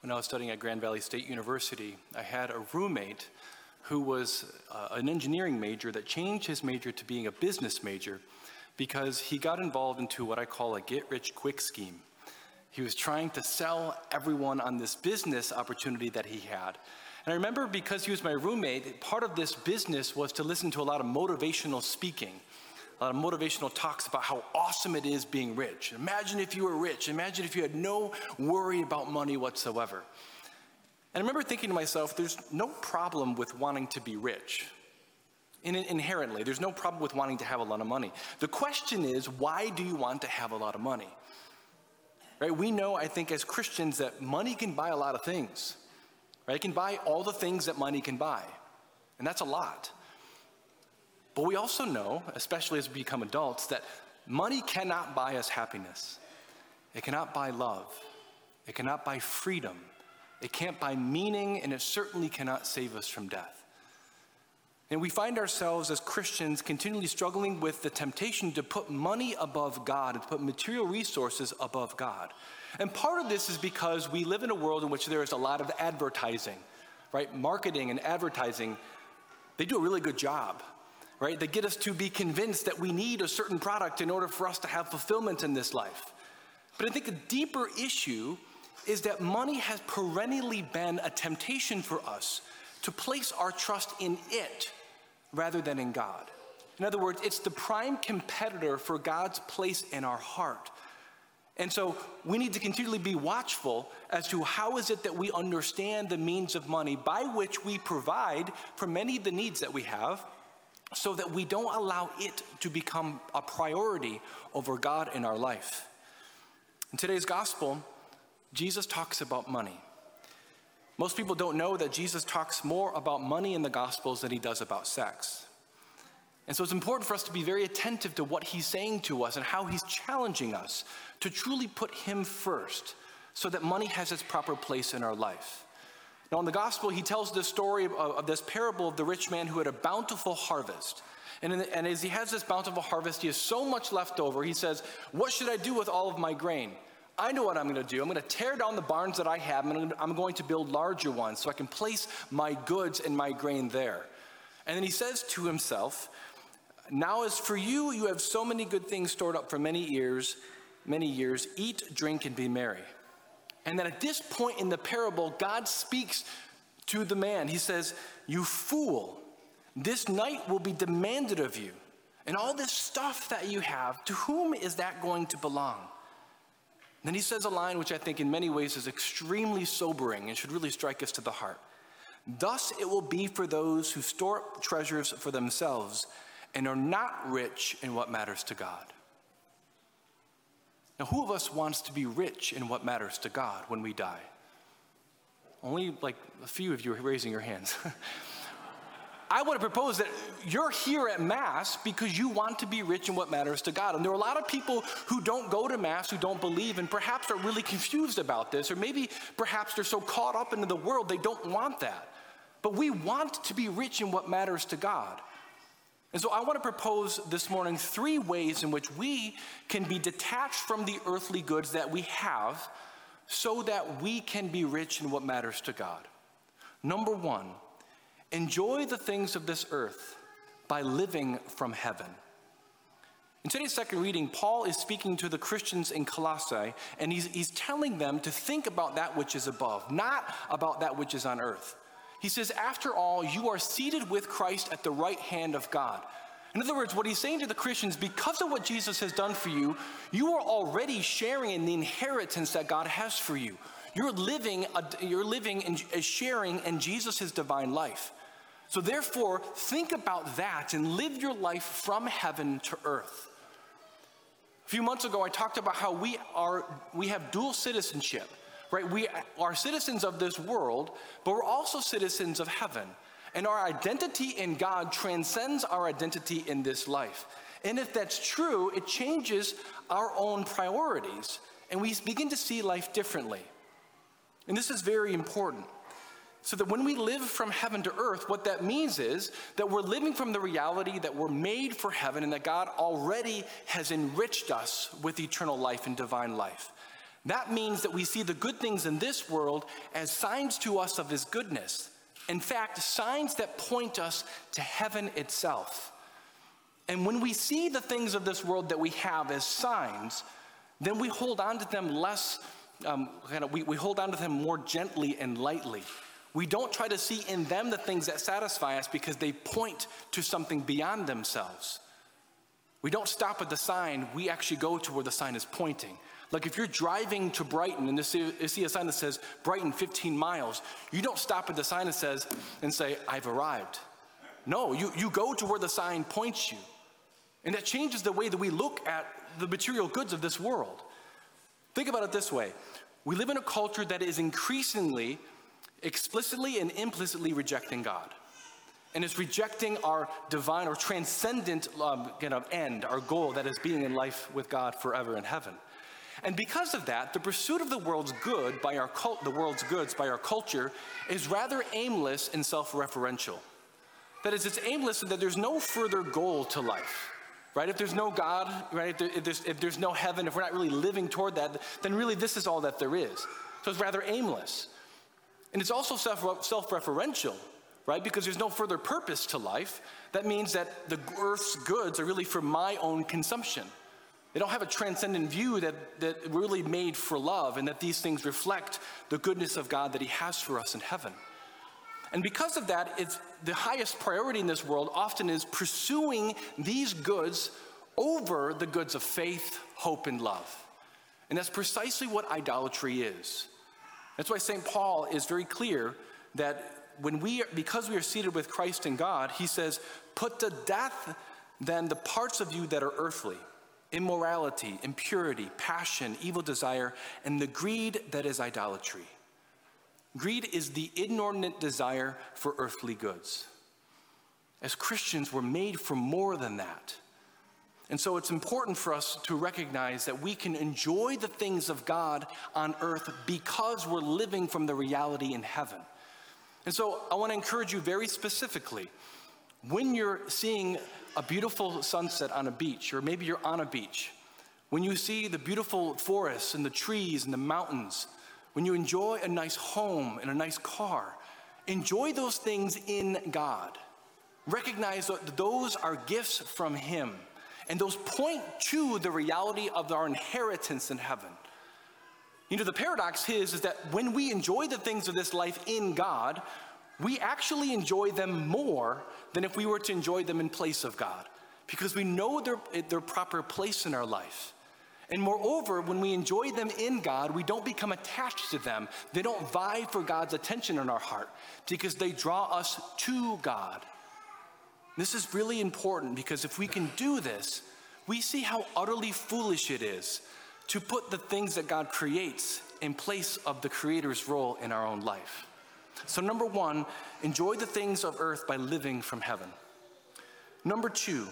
when I was studying at Grand Valley State University, I had a roommate who was uh, an engineering major that changed his major to being a business major because he got involved into what I call a get rich quick scheme. He was trying to sell everyone on this business opportunity that he had. And I remember because he was my roommate, part of this business was to listen to a lot of motivational speaking, a lot of motivational talks about how awesome it is being rich. Imagine if you were rich. Imagine if you had no worry about money whatsoever. And I remember thinking to myself, there's no problem with wanting to be rich. In, inherently, there's no problem with wanting to have a lot of money. The question is, why do you want to have a lot of money? Right? We know, I think, as Christians, that money can buy a lot of things. Right? It can buy all the things that money can buy, and that's a lot. But we also know, especially as we become adults, that money cannot buy us happiness. It cannot buy love. It cannot buy freedom. It can't buy meaning, and it certainly cannot save us from death. And we find ourselves as Christians continually struggling with the temptation to put money above God and to put material resources above God. And part of this is because we live in a world in which there is a lot of advertising, right? Marketing and advertising, they do a really good job, right? They get us to be convinced that we need a certain product in order for us to have fulfillment in this life. But I think the deeper issue is that money has perennially been a temptation for us to place our trust in it rather than in God. In other words, it's the prime competitor for God's place in our heart. And so we need to continually be watchful as to how is it that we understand the means of money by which we provide for many of the needs that we have so that we don't allow it to become a priority over God in our life. In today's gospel, Jesus talks about money. Most people don't know that Jesus talks more about money in the Gospels than he does about sex. And so it's important for us to be very attentive to what he's saying to us and how he's challenging us to truly put him first so that money has its proper place in our life. Now, in the gospel, he tells this story of, of this parable of the rich man who had a bountiful harvest. And, the, and as he has this bountiful harvest, he has so much left over. He says, What should I do with all of my grain? I know what I'm going to do. I'm going to tear down the barns that I have, and I'm going to build larger ones so I can place my goods and my grain there. And then he says to himself, Now as for you, you have so many good things stored up for many years, many years. Eat, drink, and be merry. And then at this point in the parable, God speaks to the man. He says, You fool, this night will be demanded of you. And all this stuff that you have, to whom is that going to belong? Then he says a line which I think in many ways is extremely sobering and should really strike us to the heart. Thus it will be for those who store up treasures for themselves and are not rich in what matters to God. Now, who of us wants to be rich in what matters to God when we die? Only like a few of you are raising your hands. I want to propose that you're here at Mass because you want to be rich in what matters to God. And there are a lot of people who don't go to Mass, who don't believe, and perhaps are really confused about this, or maybe perhaps they're so caught up into the world they don't want that. But we want to be rich in what matters to God. And so I want to propose this morning three ways in which we can be detached from the earthly goods that we have so that we can be rich in what matters to God. Number one, enjoy the things of this earth by living from heaven. In today's second reading, Paul is speaking to the Christians in Colossae, and he's, he's telling them to think about that which is above, not about that which is on earth. He says, After all, you are seated with Christ at the right hand of God. In other words, what he's saying to the Christians, because of what Jesus has done for you, you are already sharing in the inheritance that God has for you. You're living, a, you're living and sharing in Jesus' divine life. So, therefore, think about that and live your life from heaven to earth. A few months ago, I talked about how we, are, we have dual citizenship, right? We are citizens of this world, but we're also citizens of heaven. And our identity in God transcends our identity in this life. And if that's true, it changes our own priorities, and we begin to see life differently. And this is very important. So that when we live from heaven to earth, what that means is that we're living from the reality that we're made for heaven and that God already has enriched us with eternal life and divine life. That means that we see the good things in this world as signs to us of His goodness. In fact, signs that point us to heaven itself. And when we see the things of this world that we have as signs, then we hold on to them less, um, kind of, we, we hold on to them more gently and lightly. We don't try to see in them the things that satisfy us because they point to something beyond themselves. We don't stop at the sign, we actually go to where the sign is pointing. Like if you're driving to Brighton and you see, a sign that says Brighton 15 miles, you don't stop at the sign that says and say, I've arrived. No, you, you go to where the sign points you. And that changes the way that we look at the material goods of this world. Think about it this way we live in a culture that is increasingly, explicitly, and implicitly rejecting God. And is rejecting our divine or transcendent um, kind of end, our goal that is being in life with God forever in heaven. And because of that, the pursuit of the world's good by our cult, the world's goods by our culture is rather aimless and self-referential. That is, it's aimless in that there's no further goal to life. Right? If there's no God, right? If, there, if, there's, if there's no heaven, if we're not really living toward that, then really this is all that there is. So it's rather aimless. And it's also self, self-referential, right? Because there's no further purpose to life. That means that the earth's goods are really for my own consumption. They don't have a transcendent view that, that really made for love and that these things reflect the goodness of God that He has for us in heaven. And because of that, it's the highest priority in this world often is pursuing these goods over the goods of faith, hope, and love. And that's precisely what idolatry is. That's why St. Paul is very clear that when we, because we are seated with Christ in God, he says, put to death then the parts of you that are earthly immorality, impurity, passion, evil desire, and the greed that is idolatry. Greed is the inordinate desire for earthly goods. As Christians, we're made for more than that. And so it's important for us to recognize that we can enjoy the things of God on earth because we're living from the reality in heaven. And so I want to encourage you very specifically when you're seeing a beautiful sunset on a beach, or maybe you're on a beach, when you see the beautiful forests and the trees and the mountains, when you enjoy a nice home and a nice car, enjoy those things in God. Recognize that those are gifts from Him, and those point to the reality of our inheritance in heaven. You know, the paradox is, is that when we enjoy the things of this life in God, we actually enjoy them more than if we were to enjoy them in place of God because we know their, their proper place in our life. And moreover, when we enjoy them in God, we don't become attached to them. They don't vie for God's attention in our heart because they draw us to God. This is really important because if we can do this, we see how utterly foolish it is to put the things that God creates in place of the Creator's role in our own life. So, number one, enjoy the things of earth by living from heaven. Number two,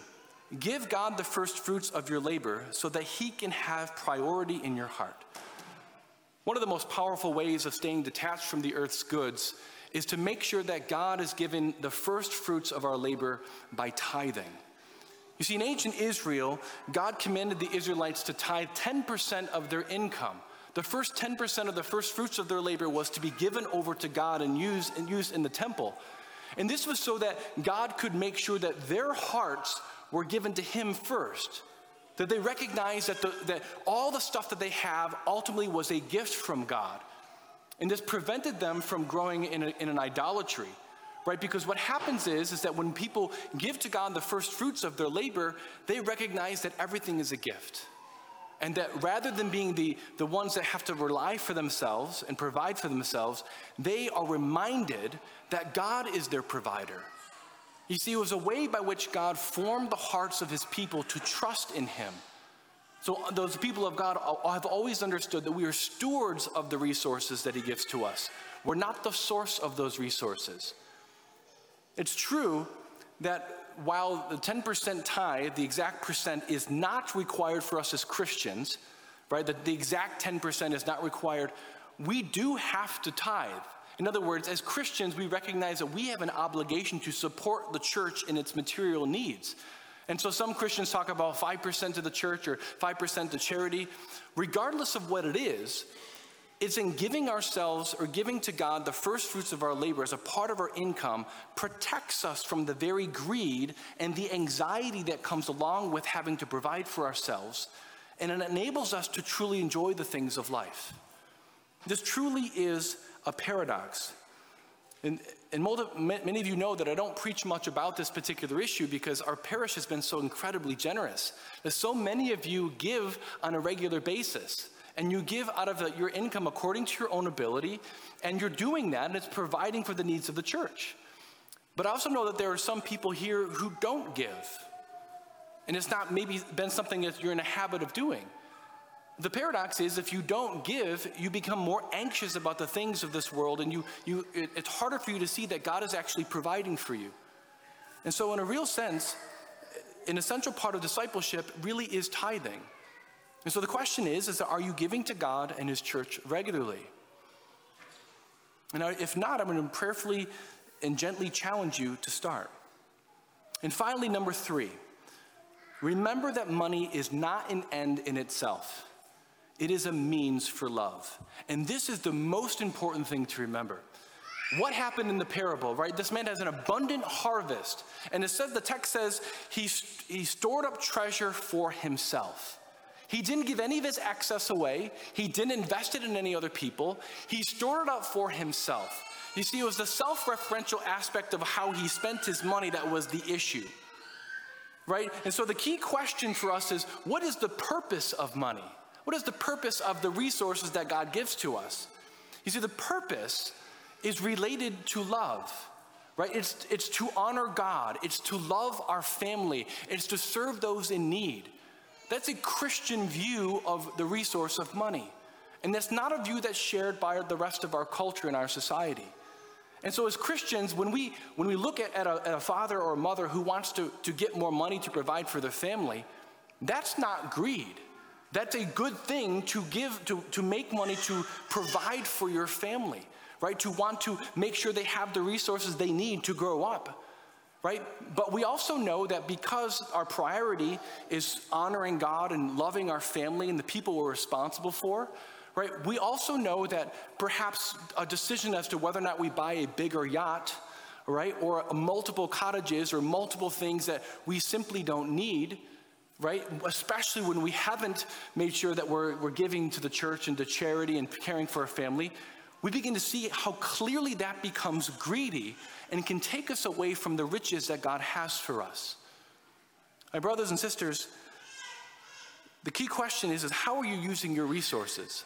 give God the first fruits of your labor so that He can have priority in your heart. One of the most powerful ways of staying detached from the earth's goods is to make sure that God is given the first fruits of our labor by tithing. You see, in ancient Israel, God commanded the Israelites to tithe 10% of their income the first 10% of the first fruits of their labor was to be given over to God and used, and used in the temple. And this was so that God could make sure that their hearts were given to Him first. That they recognized that, the, that all the stuff that they have ultimately was a gift from God. And this prevented them from growing in, a, in an idolatry right because what happens is is that when people give to god the first fruits of their labor they recognize that everything is a gift and that rather than being the, the ones that have to rely for themselves and provide for themselves, they are reminded that God is their provider. You see, it was a way by which God formed the hearts of his people to trust in him. So, those people of God have always understood that we are stewards of the resources that he gives to us. We're not the source of those resources. It's true that while the 10% tithe, the exact percent, is not required for us as Christians, right? That the exact 10% is not required, we do have to tithe. In other words, as Christians, we recognize that we have an obligation to support the church in its material needs. And so some Christians talk about 5% to the church or 5% to charity. Regardless of what it is, it's in giving ourselves or giving to God the first fruits of our labor as a part of our income protects us from the very greed and the anxiety that comes along with having to provide for ourselves. And it enables us to truly enjoy the things of life. This truly is a paradox. And, and many of you know that I don't preach much about this particular issue because our parish has been so incredibly generous. That so many of you give on a regular basis and you give out of your income according to your own ability, and you're doing that, and it's providing for the needs of the church. But I also know that there are some people here who don't give. And it's not maybe been something that you're in a habit of doing. The paradox is if you don't give, you become more anxious about the things of this world, and you, you, it, it's harder for you to see that God is actually providing for you. And so, in a real sense, an essential part of discipleship really is tithing. And so the question is, is that are you giving to God and his church regularly? And if not, I'm going to prayerfully and gently challenge you to start. And finally, number three, remember that money is not an end in itself. It is a means for love. And this is the most important thing to remember. What happened in the parable, right? This man has an abundant harvest. And it says, the text says, he, he stored up treasure for himself. He didn't give any of his excess away. He didn't invest it in any other people. He stored it up for himself. You see, it was the self referential aspect of how he spent his money that was the issue. Right? And so the key question for us is what is the purpose of money? What is the purpose of the resources that God gives to us? You see, the purpose is related to love right? It's, it's to honor God, it's to love our family, it's to serve those in need. That's a Christian view of the resource of money. And that's not a view that's shared by the rest of our culture and our society. And so, as Christians, when we, when we look at, at, a, at a father or a mother who wants to, to get more money to provide for their family, that's not greed. That's a good thing to give, to, to make money to provide for your family, right? To want to make sure they have the resources they need to grow up right? But we also know that because our priority is honoring God and loving our family and the people we're responsible for, right? We also know that perhaps a decision as to whether or not we buy a bigger yacht, right, or multiple cottages or multiple things that we simply don't need, right? Especially when we haven't made sure that we're, we're giving to the church and to charity and caring for our family, we begin to see how clearly that becomes greedy and can take us away from the riches that God has for us. My brothers and sisters, the key question is, is how are you using your resources?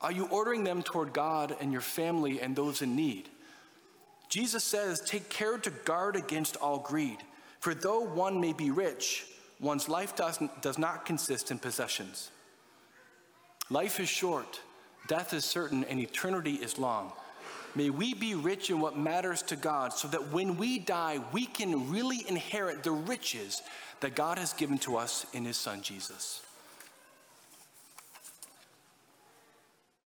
Are you ordering them toward God and your family and those in need? Jesus says, Take care to guard against all greed, for though one may be rich, one's life does, does not consist in possessions. Life is short, death is certain, and eternity is long. May we be rich in what matters to God so that when we die, we can really inherit the riches that God has given to us in His Son Jesus.